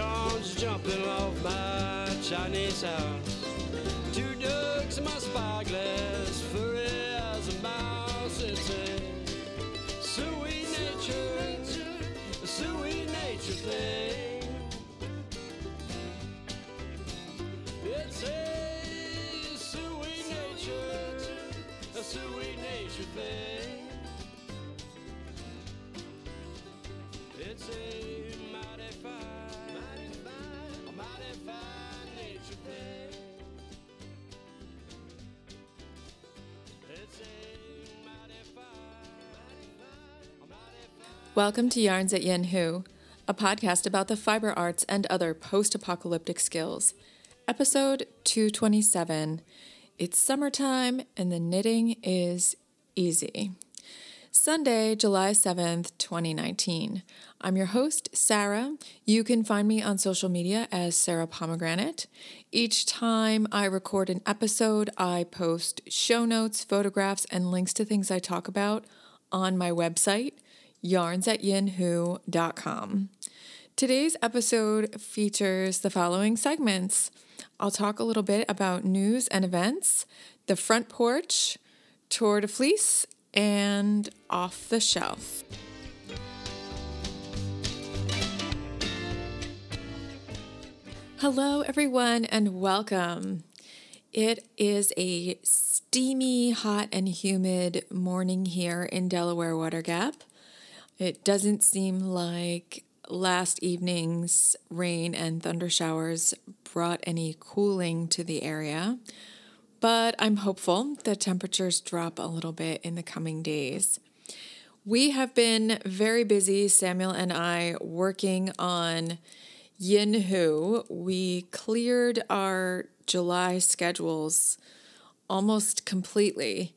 unicorns jumping off my Chinese house. Welcome to Yarns at Yin Hoo, a podcast about the fiber arts and other post apocalyptic skills. Episode 227 It's summertime and the knitting is easy. Sunday, July 7th, 2019. I'm your host, Sarah. You can find me on social media as Sarah Pomegranate. Each time I record an episode, I post show notes, photographs, and links to things I talk about on my website, yarnsatyinhoo.com. Today's episode features the following segments. I'll talk a little bit about news and events, the front porch, tour de fleece, and off the shelf. Hello, everyone, and welcome. It is a steamy, hot, and humid morning here in Delaware Water Gap. It doesn't seem like last evening's rain and thunder showers brought any cooling to the area, but I'm hopeful that temperatures drop a little bit in the coming days. We have been very busy, Samuel and I, working on Yin Hoo. We cleared our July schedules almost completely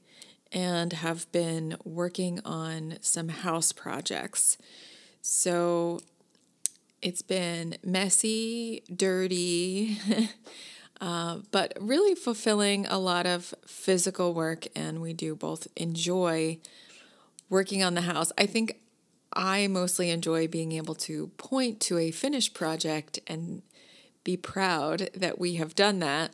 and have been working on some house projects. So it's been messy, dirty, uh, but really fulfilling a lot of physical work, and we do both enjoy working on the house. I think I mostly enjoy being able to point to a finished project and be proud that we have done that,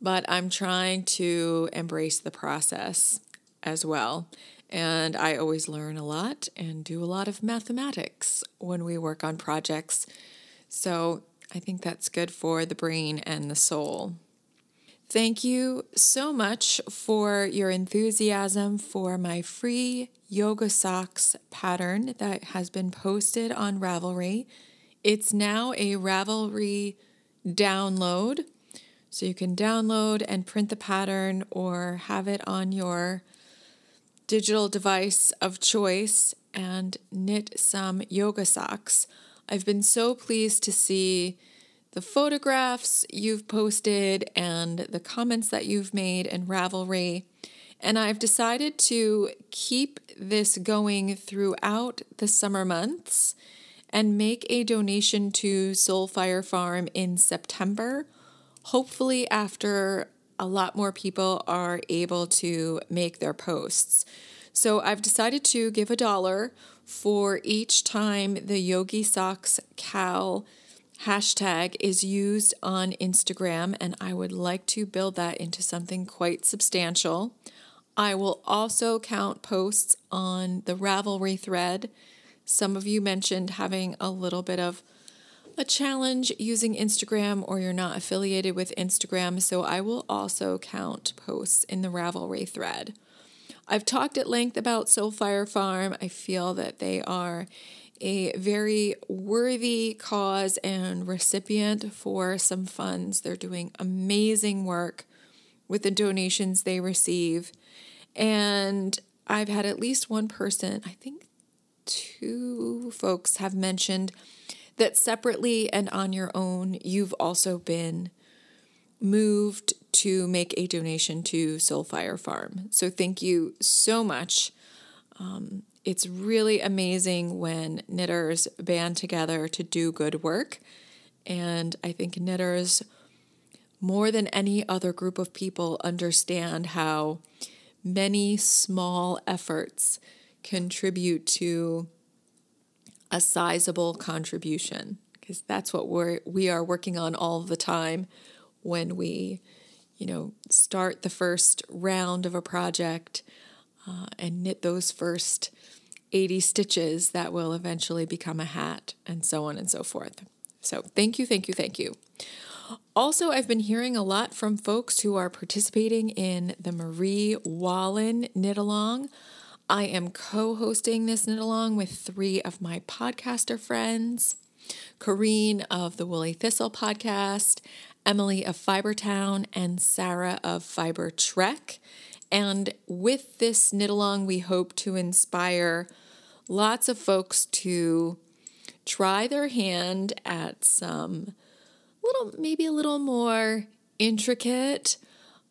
but I'm trying to embrace the process as well. And I always learn a lot and do a lot of mathematics when we work on projects. So I think that's good for the brain and the soul. Thank you so much for your enthusiasm for my free yoga socks pattern that has been posted on Ravelry. It's now a Ravelry download. So you can download and print the pattern or have it on your digital device of choice and knit some yoga socks. I've been so pleased to see the photographs you've posted and the comments that you've made in Ravelry. And I've decided to keep this going throughout the summer months and make a donation to Soulfire Farm in September, hopefully, after a lot more people are able to make their posts. So I've decided to give a dollar for each time the Yogi Socks KAL hashtag is used on Instagram, and I would like to build that into something quite substantial. I will also count posts on the Ravelry thread. Some of you mentioned having a little bit of a challenge using Instagram or you're not affiliated with Instagram, so I will also count posts in the Ravelry thread. I've talked at length about Soulfire Farm. I feel that they are a very worthy cause and recipient for some funds. They're doing amazing work with the donations they receive. And I've had at least one person, I think two folks, have mentioned that separately and on your own, you've also been moved to make a donation to Soulfire Farm. So thank you so much. Um, it's really amazing when knitters band together to do good work. And I think knitters, more than any other group of people, understand how many small efforts contribute to a sizable contribution. because that's what we're we are working on all the time when we you know start the first round of a project uh, and knit those first 80 stitches that will eventually become a hat and so on and so forth so thank you thank you thank you also, I've been hearing a lot from folks who are participating in the Marie Wallin knit along. I am co hosting this knit along with three of my podcaster friends Corrine of the Woolly Thistle podcast, Emily of Fibertown, and Sarah of Fiber Trek. And with this knit along, we hope to inspire lots of folks to try their hand at some little, maybe a little more intricate,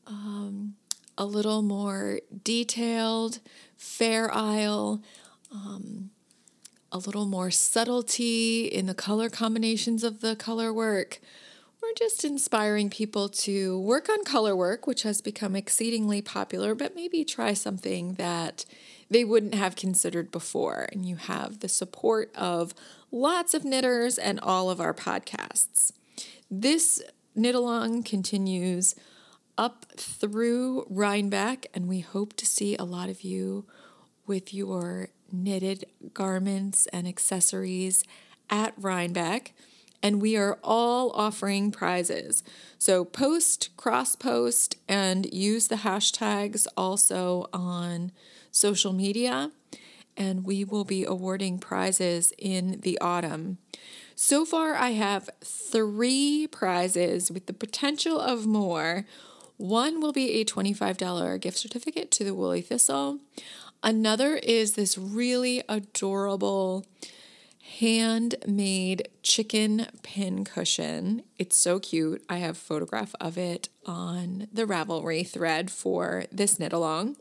um, a little more detailed, fair isle, um, a little more subtlety in the color combinations of the color work. We're just inspiring people to work on color work, which has become exceedingly popular, but maybe try something that they wouldn't have considered before. And you have the support of lots of knitters and all of our podcasts. This knit along continues up through Rhinebeck, and we hope to see a lot of you with your knitted garments and accessories at Rhinebeck. And we are all offering prizes. So post, cross post, and use the hashtags also on social media. And we will be awarding prizes in the autumn. So far, I have three prizes with the potential of more. One will be a $25 gift certificate to the Woolly Thistle. Another is this really adorable handmade chicken pin cushion. It's so cute. I have a photograph of it on the Ravelry thread for this knit along.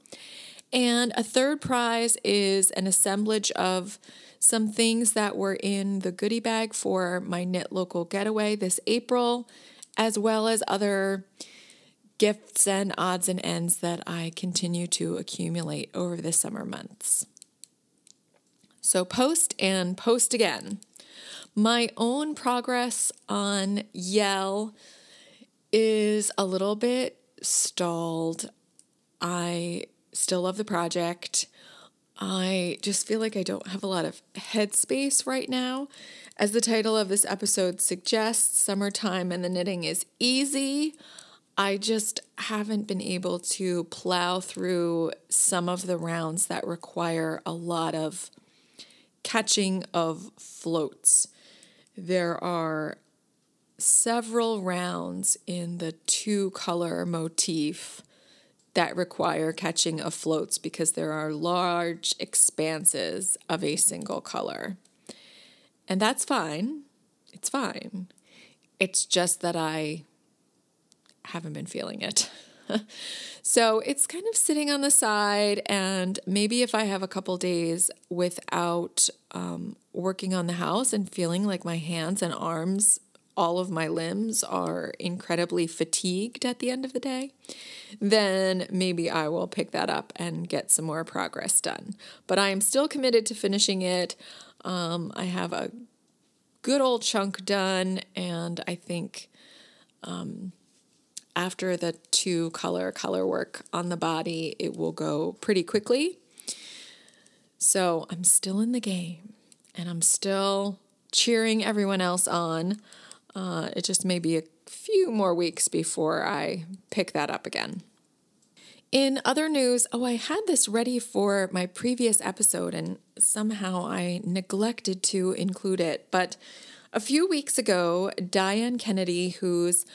And a third prize is an assemblage of some things that were in the goodie bag for my Knit Local Getaway this April, as well as other gifts and odds and ends that I continue to accumulate over the summer months. So, post and post again. My own progress on Yell is a little bit stalled. I still love the project. I just feel like I don't have a lot of headspace right now. As the title of this episode suggests, summertime and the knitting is easy. I just haven't been able to plow through some of the rounds that require a lot of catching of floats. There are several rounds in the two color motif that require catching of floats because there are large expanses of a single color. And that's fine. It's fine. It's just that I haven't been feeling it. so it's kind of sitting on the side. And maybe if I have a couple days without um, working on the house and feeling like my hands and arms all of my limbs are incredibly fatigued at the end of the day, then maybe I will pick that up and get some more progress done. But I am still committed to finishing it. Um, I have a good old chunk done, and I think um, after the two color color work on the body, it will go pretty quickly. So I'm still in the game, and I'm still cheering everyone else on. Uh, it just may be a few more weeks before I pick that up again. In other news, oh, I had this ready for my previous episode and somehow I neglected to include it. But a few weeks ago, Diane Kennedy, who's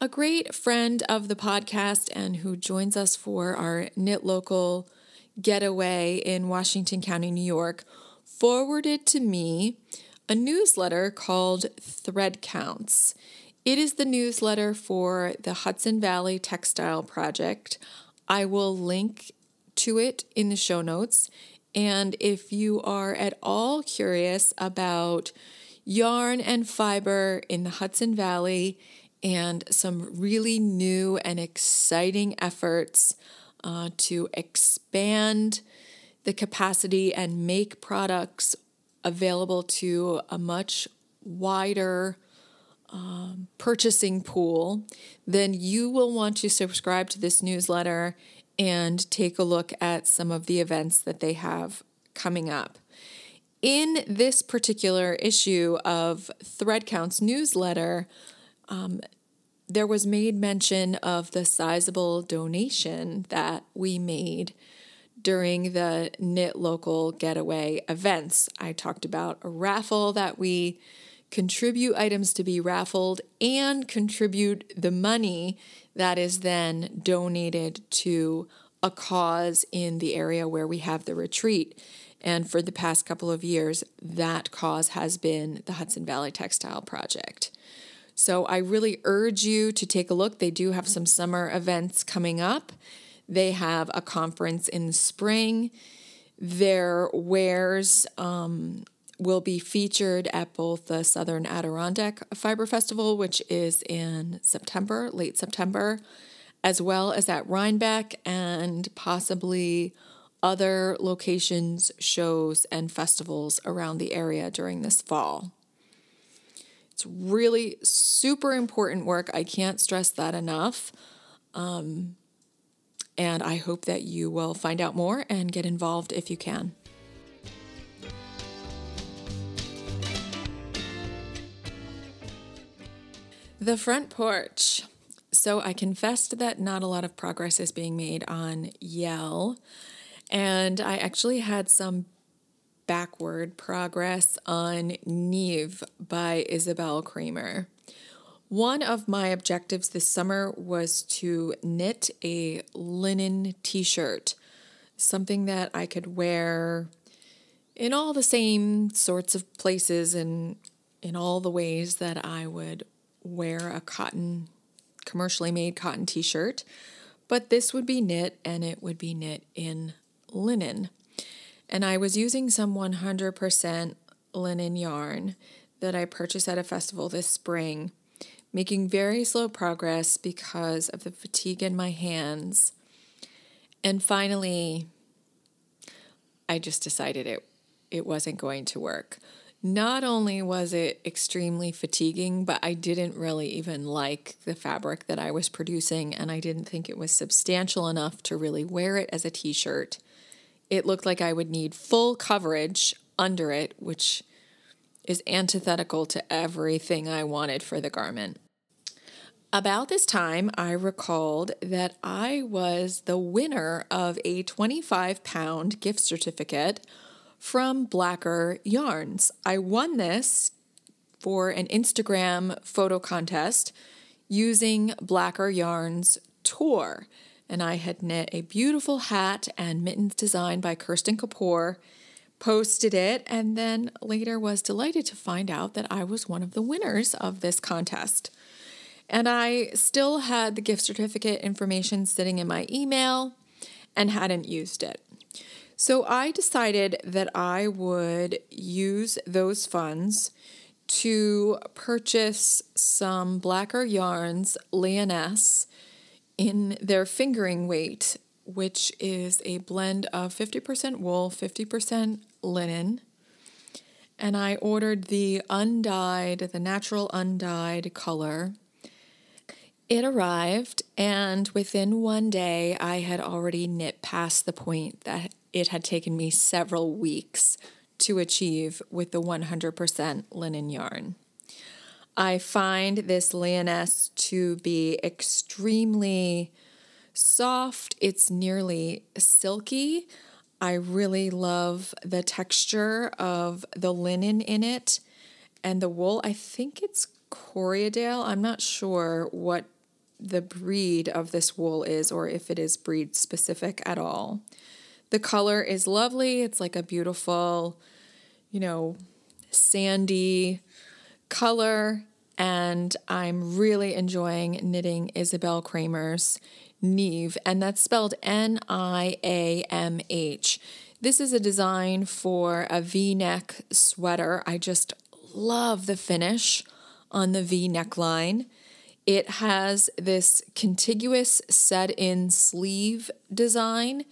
a great friend of the podcast and who joins us for our Knit Local getaway in Washington County, New York, forwarded to me a newsletter called Thread Counts. It is the newsletter for the Hudson Valley Textile Project. I will link to it in the show notes. And if you are at all curious about yarn and fiber in the Hudson Valley and some really new and exciting efforts uh, to expand the capacity and make products available to a much wider um, purchasing pool, then you will want to subscribe to this newsletter and take a look at some of the events that they have coming up. In this particular issue of Thread Counts newsletter, um, there was made mention of the sizable donation that we made during the Knit Local Getaway events. I talked about a raffle that we contribute items to be raffled and contribute the money that is then donated to a cause in the area where we have the retreat. And for the past couple of years, that cause has been the Hudson Valley Textile Project. So I really urge you to take a look. They do have some summer events coming up. They have a conference in the spring. Their wares um, will be featured at both the Southern Adirondack Fiber Festival, which is in September, late September, as well as at Rhinebeck and possibly other locations, shows, and festivals around the area during this fall. It's really super important work. I can't stress that enough. Um, and I hope that you will find out more and get involved if you can. The front porch. So I confessed that not a lot of progress is being made on Yell. And I actually had some backward progress on Niamh by Isabell Kraemer. One of my objectives this summer was to knit a linen t shirt, something that I could wear in all the same sorts of places and in all the ways that I would wear a cotton, commercially made cotton t shirt. But this would be knit and it would be knit in linen. And I was using some 100% linen yarn that I purchased at a festival this spring, making very slow progress because of the fatigue in my hands. And finally, I just decided it it wasn't going to work. Not only was it extremely fatiguing, but I didn't really even like the fabric that I was producing, and I didn't think it was substantial enough to really wear it as a t shirt it looked like I would need full coverage under it, which is antithetical to everything I wanted for the garment. About this time, I recalled that I was the winner of a 25 pound gift certificate from Blacker Yarns. I won this for an Instagram photo contest using Blacker Yarns tour and I had knit a beautiful hat and mittens designed by Kirsten Kapur, posted it, and then later was delighted to find out that I was one of the winners of this contest. And I still had the gift certificate information sitting in my email and hadn't used it. So I decided that I would use those funds to purchase some Blacker Yarns Lyonesse in their fingering weight, which is a blend of 50% wool, 50% linen. And I ordered the undyed, the natural undyed color. It arrived, and within one day, I had already knit past the point that it had taken me several weeks to achieve with the 100% linen yarn. I find this Lyonesse to be extremely soft. It's nearly silky. I really love the texture of the linen in it and the wool. I think it's Corriedale. I'm not sure what the breed of this wool is or if it is breed specific at all. The color is lovely. It's like a beautiful, you know, sandy color, and I'm really enjoying knitting Isabell Kraemer's Niamh, and that's spelled N I A M H. This is a design for a v neck sweater. I just love the finish on the v neckline. It has this contiguous set in sleeve design,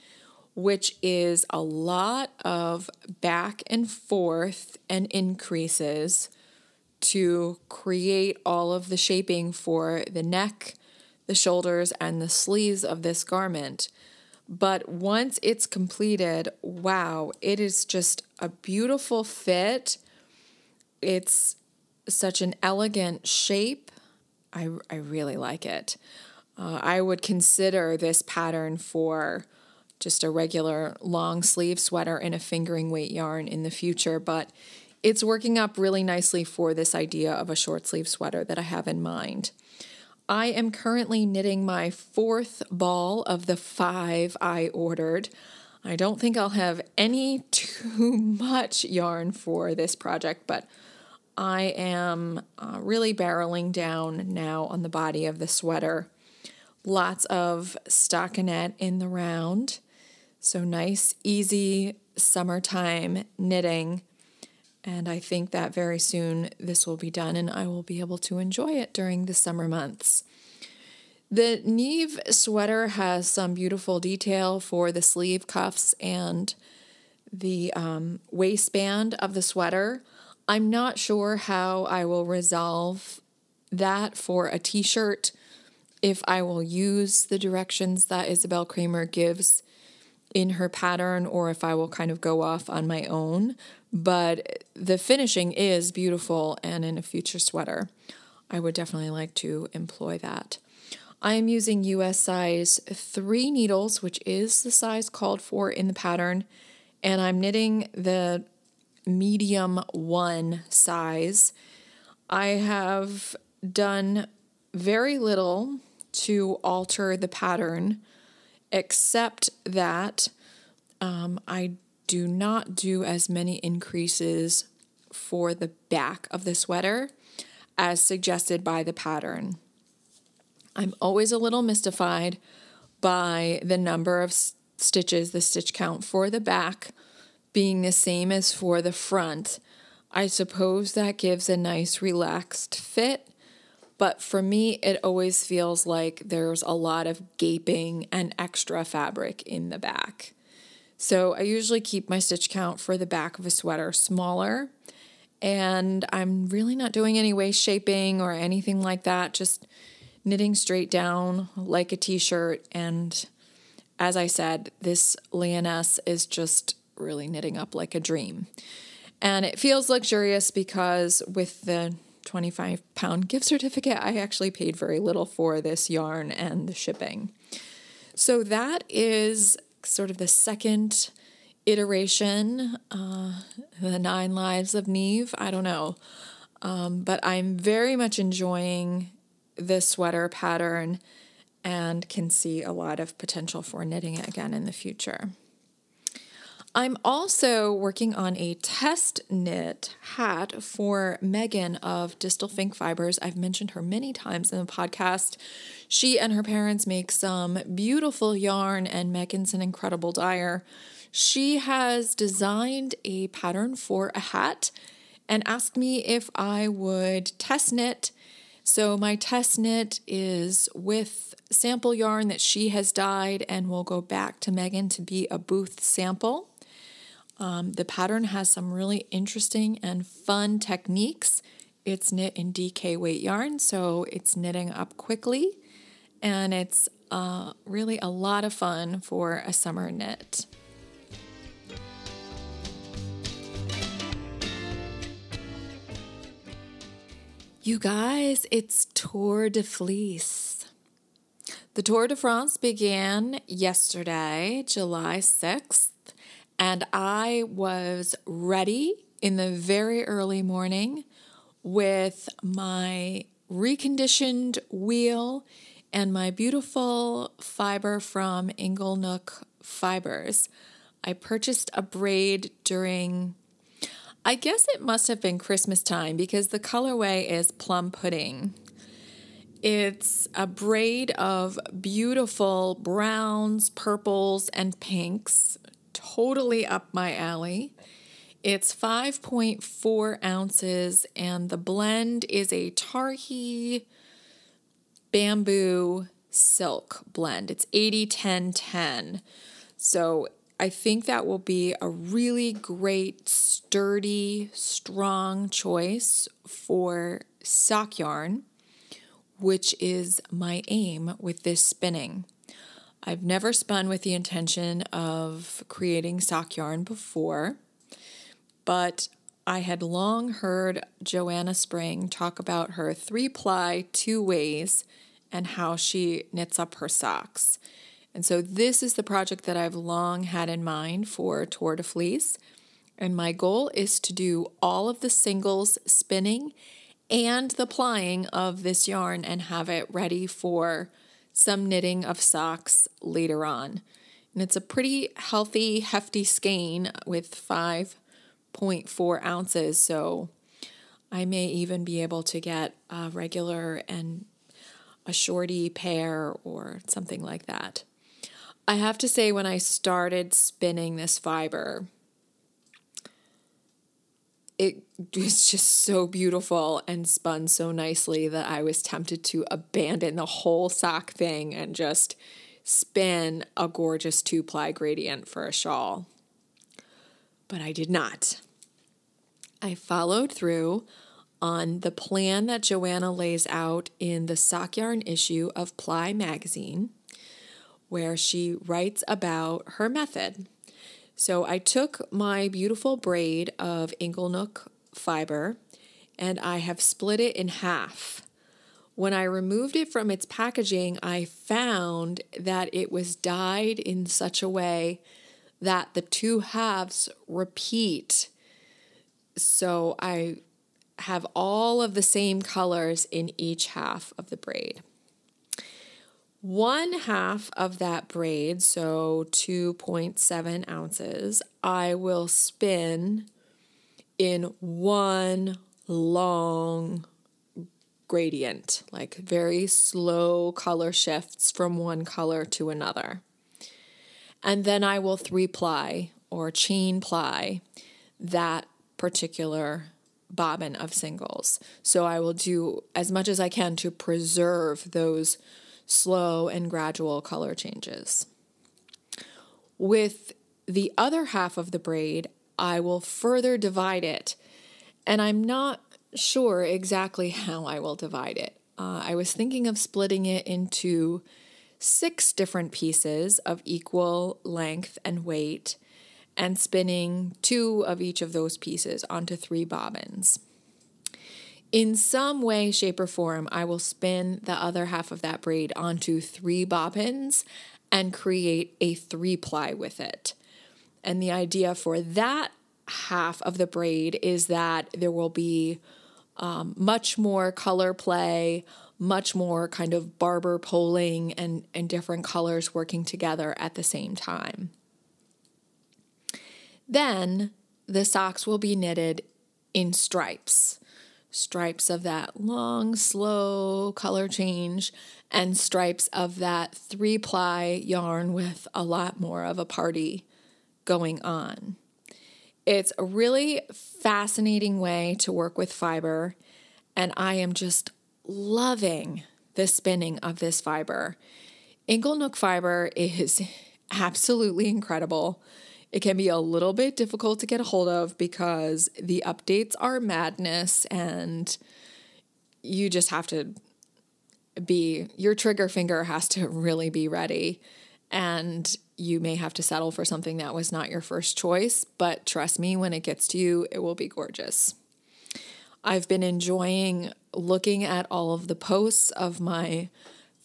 which is a lot of back and forth and increases to create all of the shaping for the neck, the shoulders, and the sleeves of this garment. But once it's completed, wow, it is just a beautiful fit. It's such an elegant shape. I, I really like it. Uh, I would consider this pattern for just a regular long sleeve sweater in a fingering weight yarn in the future, but it's working up really nicely for this idea of a short sleeve sweater that I have in mind. I am currently knitting my fourth ball of the five I ordered. I don't think I'll have any too much yarn for this project, but I am uh, really barreling down now on the body of the sweater. Lots of stockinette in the round. So nice, easy summertime knitting. And I think that very soon this will be done and I will be able to enjoy it during the summer months. The Niamh sweater has some beautiful detail for the sleeve cuffs and the um, waistband of the sweater. I'm not sure how I will resolve that for a t shirt, if I will use the directions that Isabell Kraemer gives in her pattern or if I will kind of go off on my own. But the finishing is beautiful, and in a future sweater, I would definitely like to employ that. I am using US size 3 needles, which is the size called for in the pattern, and I'm knitting the medium 1 size. I have done very little to alter the pattern except that um, I do not do as many increases for the back of the sweater as suggested by the pattern. I'm always a little mystified by the number of stitches, the stitch count for the back being the same as for the front. I suppose that gives a nice relaxed fit but for me, it always feels like there's a lot of gaping and extra fabric in the back. So I usually keep my stitch count for the back of a sweater smaller. And I'm really not doing any waist shaping or anything like that, just knitting straight down like a t shirt. And as I said, this Lyonesse is just really knitting up like a dream. And it feels luxurious because with the 25 pound gift certificate, I actually paid very little for this yarn and the shipping. So that is sort of the second iteration, uh, the nine lives of Niamh. I don't know. Um, but I'm very much enjoying this sweater pattern and can see a lot of potential for knitting it again in the future. I'm also working on a test knit hat for Megan of Distal Fink Fibers. I've mentioned her many times in the podcast. She and her parents make some beautiful yarn, and Megan's an incredible dyer. She has designed a pattern for a hat and asked me if I would test knit. So, my test knit is with sample yarn that she has dyed and will go back to Megan to be a booth sample. Um, the pattern has some really interesting and fun techniques. It's knit in DK weight yarn, so it's knitting up quickly, and it's uh, really a lot of fun for a summer knit. You guys, it's Tour de Fleece. The Tour de France began yesterday, July 6th. And I was ready in the very early morning with my reconditioned wheel and my beautiful fiber from Inglenook Fibers. I purchased a braid during, I guess it must have been Christmas time because the colorway is plum pudding. It's a braid of beautiful browns, purples, and pinks totally up my alley. It's 5.4 ounces, and the blend is a Targhee bamboo silk blend. It's 80 10 10. So I think that will be a really great, sturdy, strong choice for sock yarn, which is my aim with this spinning. I've never spun with the intention of creating sock yarn before, but I had long heard Joanna Spring talk about her three ply two ways and how she knits up her socks. And so, this is the project that I've long had in mind for Tour de Fleece. And my goal is to do all of the singles spinning and the plying of this yarn and have it ready for some knitting of socks later on. And it's a pretty healthy, hefty skein with 5.4 ounces. So I may even be able to get a regular and a shorty pair or something like that. I have to say, when I started spinning this fiber, it was just so beautiful and spun so nicely that I was tempted to abandon the whole sock thing and just spin a gorgeous two ply gradient for a shawl. But I did not. I followed through on the plan that Joanna lays out in the sock yarn issue of Ply magazine, where she writes about her method. So I took my beautiful braid of Inglenook fiber and I have split it in half. When I removed it from its packaging, I found that it was dyed in such a way that the two halves repeat. So I have all of the same colors in each half of the braid. One half of that braid, so 2.7 ounces, I will spin in one long gradient, like very slow color shifts from one color to another. And then I will three ply or chain ply that particular bobbin of singles. So I will do as much as I can to preserve those slow and gradual color changes. With the other half of the braid, I will further divide it, and I'm not sure exactly how I will divide it. Uh, I was thinking of splitting it into six different pieces of equal length and weight and spinning two of each of those pieces onto three bobbins in some way, shape, or form, I will spin the other half of that braid onto three bobbins and create a three ply with it. And the idea for that half of the braid is that there will be um, much more color play, much more kind of barber poling and, and different colors working together at the same time. Then the socks will be knitted in stripes stripes of that long, slow color change, and stripes of that three ply yarn with a lot more of a party going on. It's a really fascinating way to work with fiber, and I am just loving the spinning of this fiber. Inglenook fiber is absolutely incredible. It can be a little bit difficult to get a hold of because the updates are madness and you just have to be, your trigger finger has to really be ready. And you may have to settle for something that was not your first choice, but trust me, when it gets to you, it will be gorgeous. I've been enjoying looking at all of the posts of my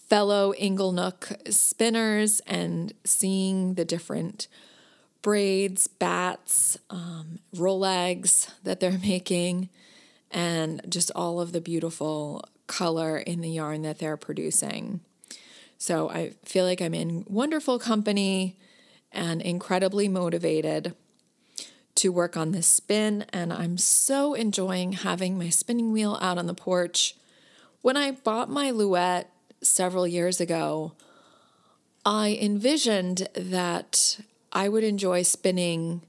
fellow Inglenook spinners and seeing the different braids, bats, um, rolags that they're making, and just all of the beautiful color in the yarn that they're producing. So I feel like I'm in wonderful company and incredibly motivated to work on this spin, and I'm so enjoying having my spinning wheel out on the porch. When I bought my Louet several years ago, I envisioned that I would enjoy spinning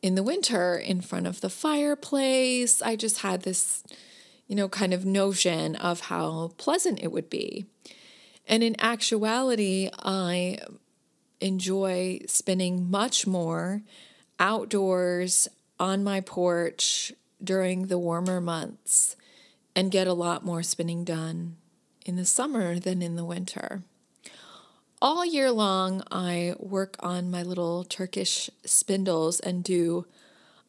in the winter in front of the fireplace. I just had this, you know, kind of notion of how pleasant it would be. And in actuality, I enjoy spinning much more outdoors on my porch during the warmer months and get a lot more spinning done in the summer than in the winter. All year long, I work on my little Turkish spindles and do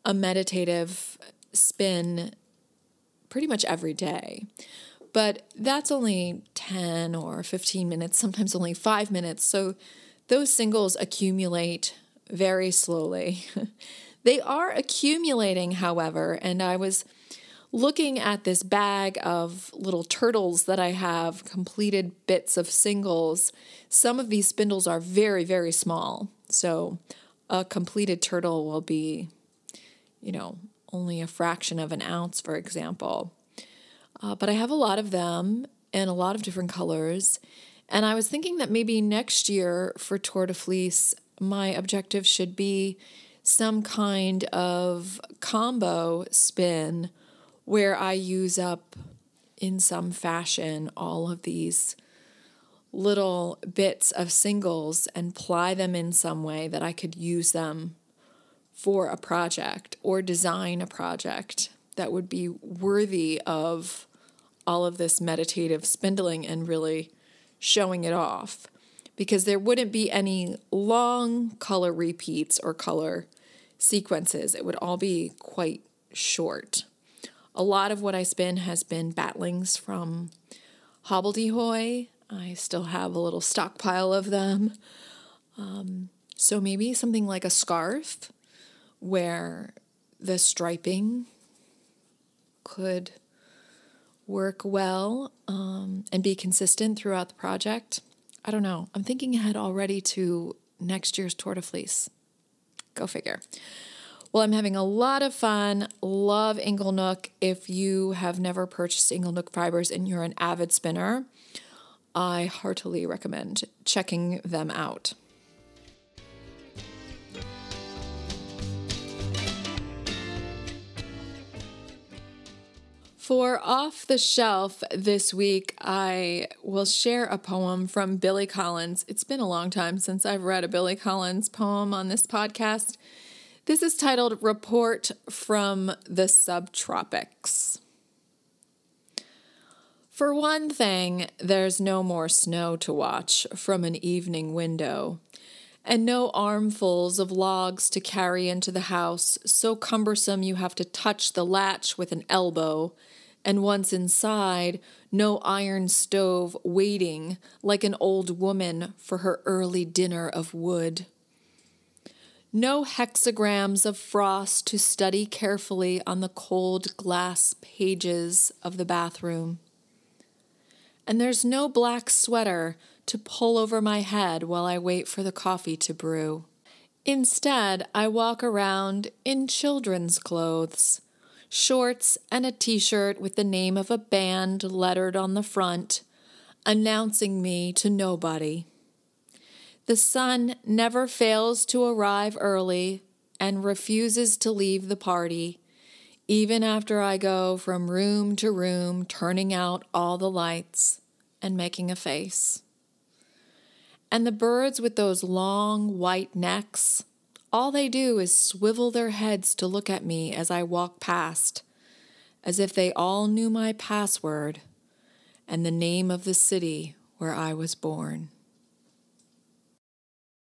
a meditative spin pretty much every day. But that's only 10 or 15 minutes, sometimes only five minutes. So those singles accumulate very slowly. they are accumulating, however, and I was looking at this bag of little turtles that I have, completed bits of singles. Some of these spindles are very, very small. So a completed turtle will be, you know, only a fraction of an ounce, for example. Uh, but I have a lot of them in a lot of different colors. And I was thinking that maybe next year for Tour de Fleece, my objective should be some kind of combo spin where I use up in some fashion all of these little bits of singles and ply them in some way that I could use them for a project or design a project that would be worthy of all of this meditative spindling and really showing it off because there wouldn't be any long color repeats or color sequences. It would all be quite short. A lot of what I spin has been batlings from Hobbledehoy. I still have a little stockpile of them. Um, so maybe something like a scarf where the striping could work well um, and be consistent throughout the project. I don't know. I'm thinking ahead already to next year's Tour de Fleece. Go figure. Well, I'm having a lot of fun. Love Inglenook. If you have never purchased Inglenook fibers and you're an avid spinner, I heartily recommend checking them out. For Off the Shelf this week, I will share a poem from Billy Collins. It's been a long time since I've read a Billy Collins poem on this podcast. This is titled Report from the Subtropics. For one thing, there's no more snow to watch from an evening window, and no armfuls of logs to carry into the house, so cumbersome you have to touch the latch with an elbow and once inside, no iron stove waiting like an old woman for her early dinner of wood. No hexagrams of frost to study carefully on the cold glass pages of the bathroom. And there's no black sweater to pull over my head while I wait for the coffee to brew. Instead, I walk around in children's clothes shorts, and a t shirt with the name of a band lettered on the front, announcing me to nobody. The sun never fails to arrive early and refuses to leave the party, even after I go from room to room, turning out all the lights and making a face. And the birds with those long white necks all they do is swivel their heads to look at me as I walk past, as if they all knew my password and the name of the city where I was born.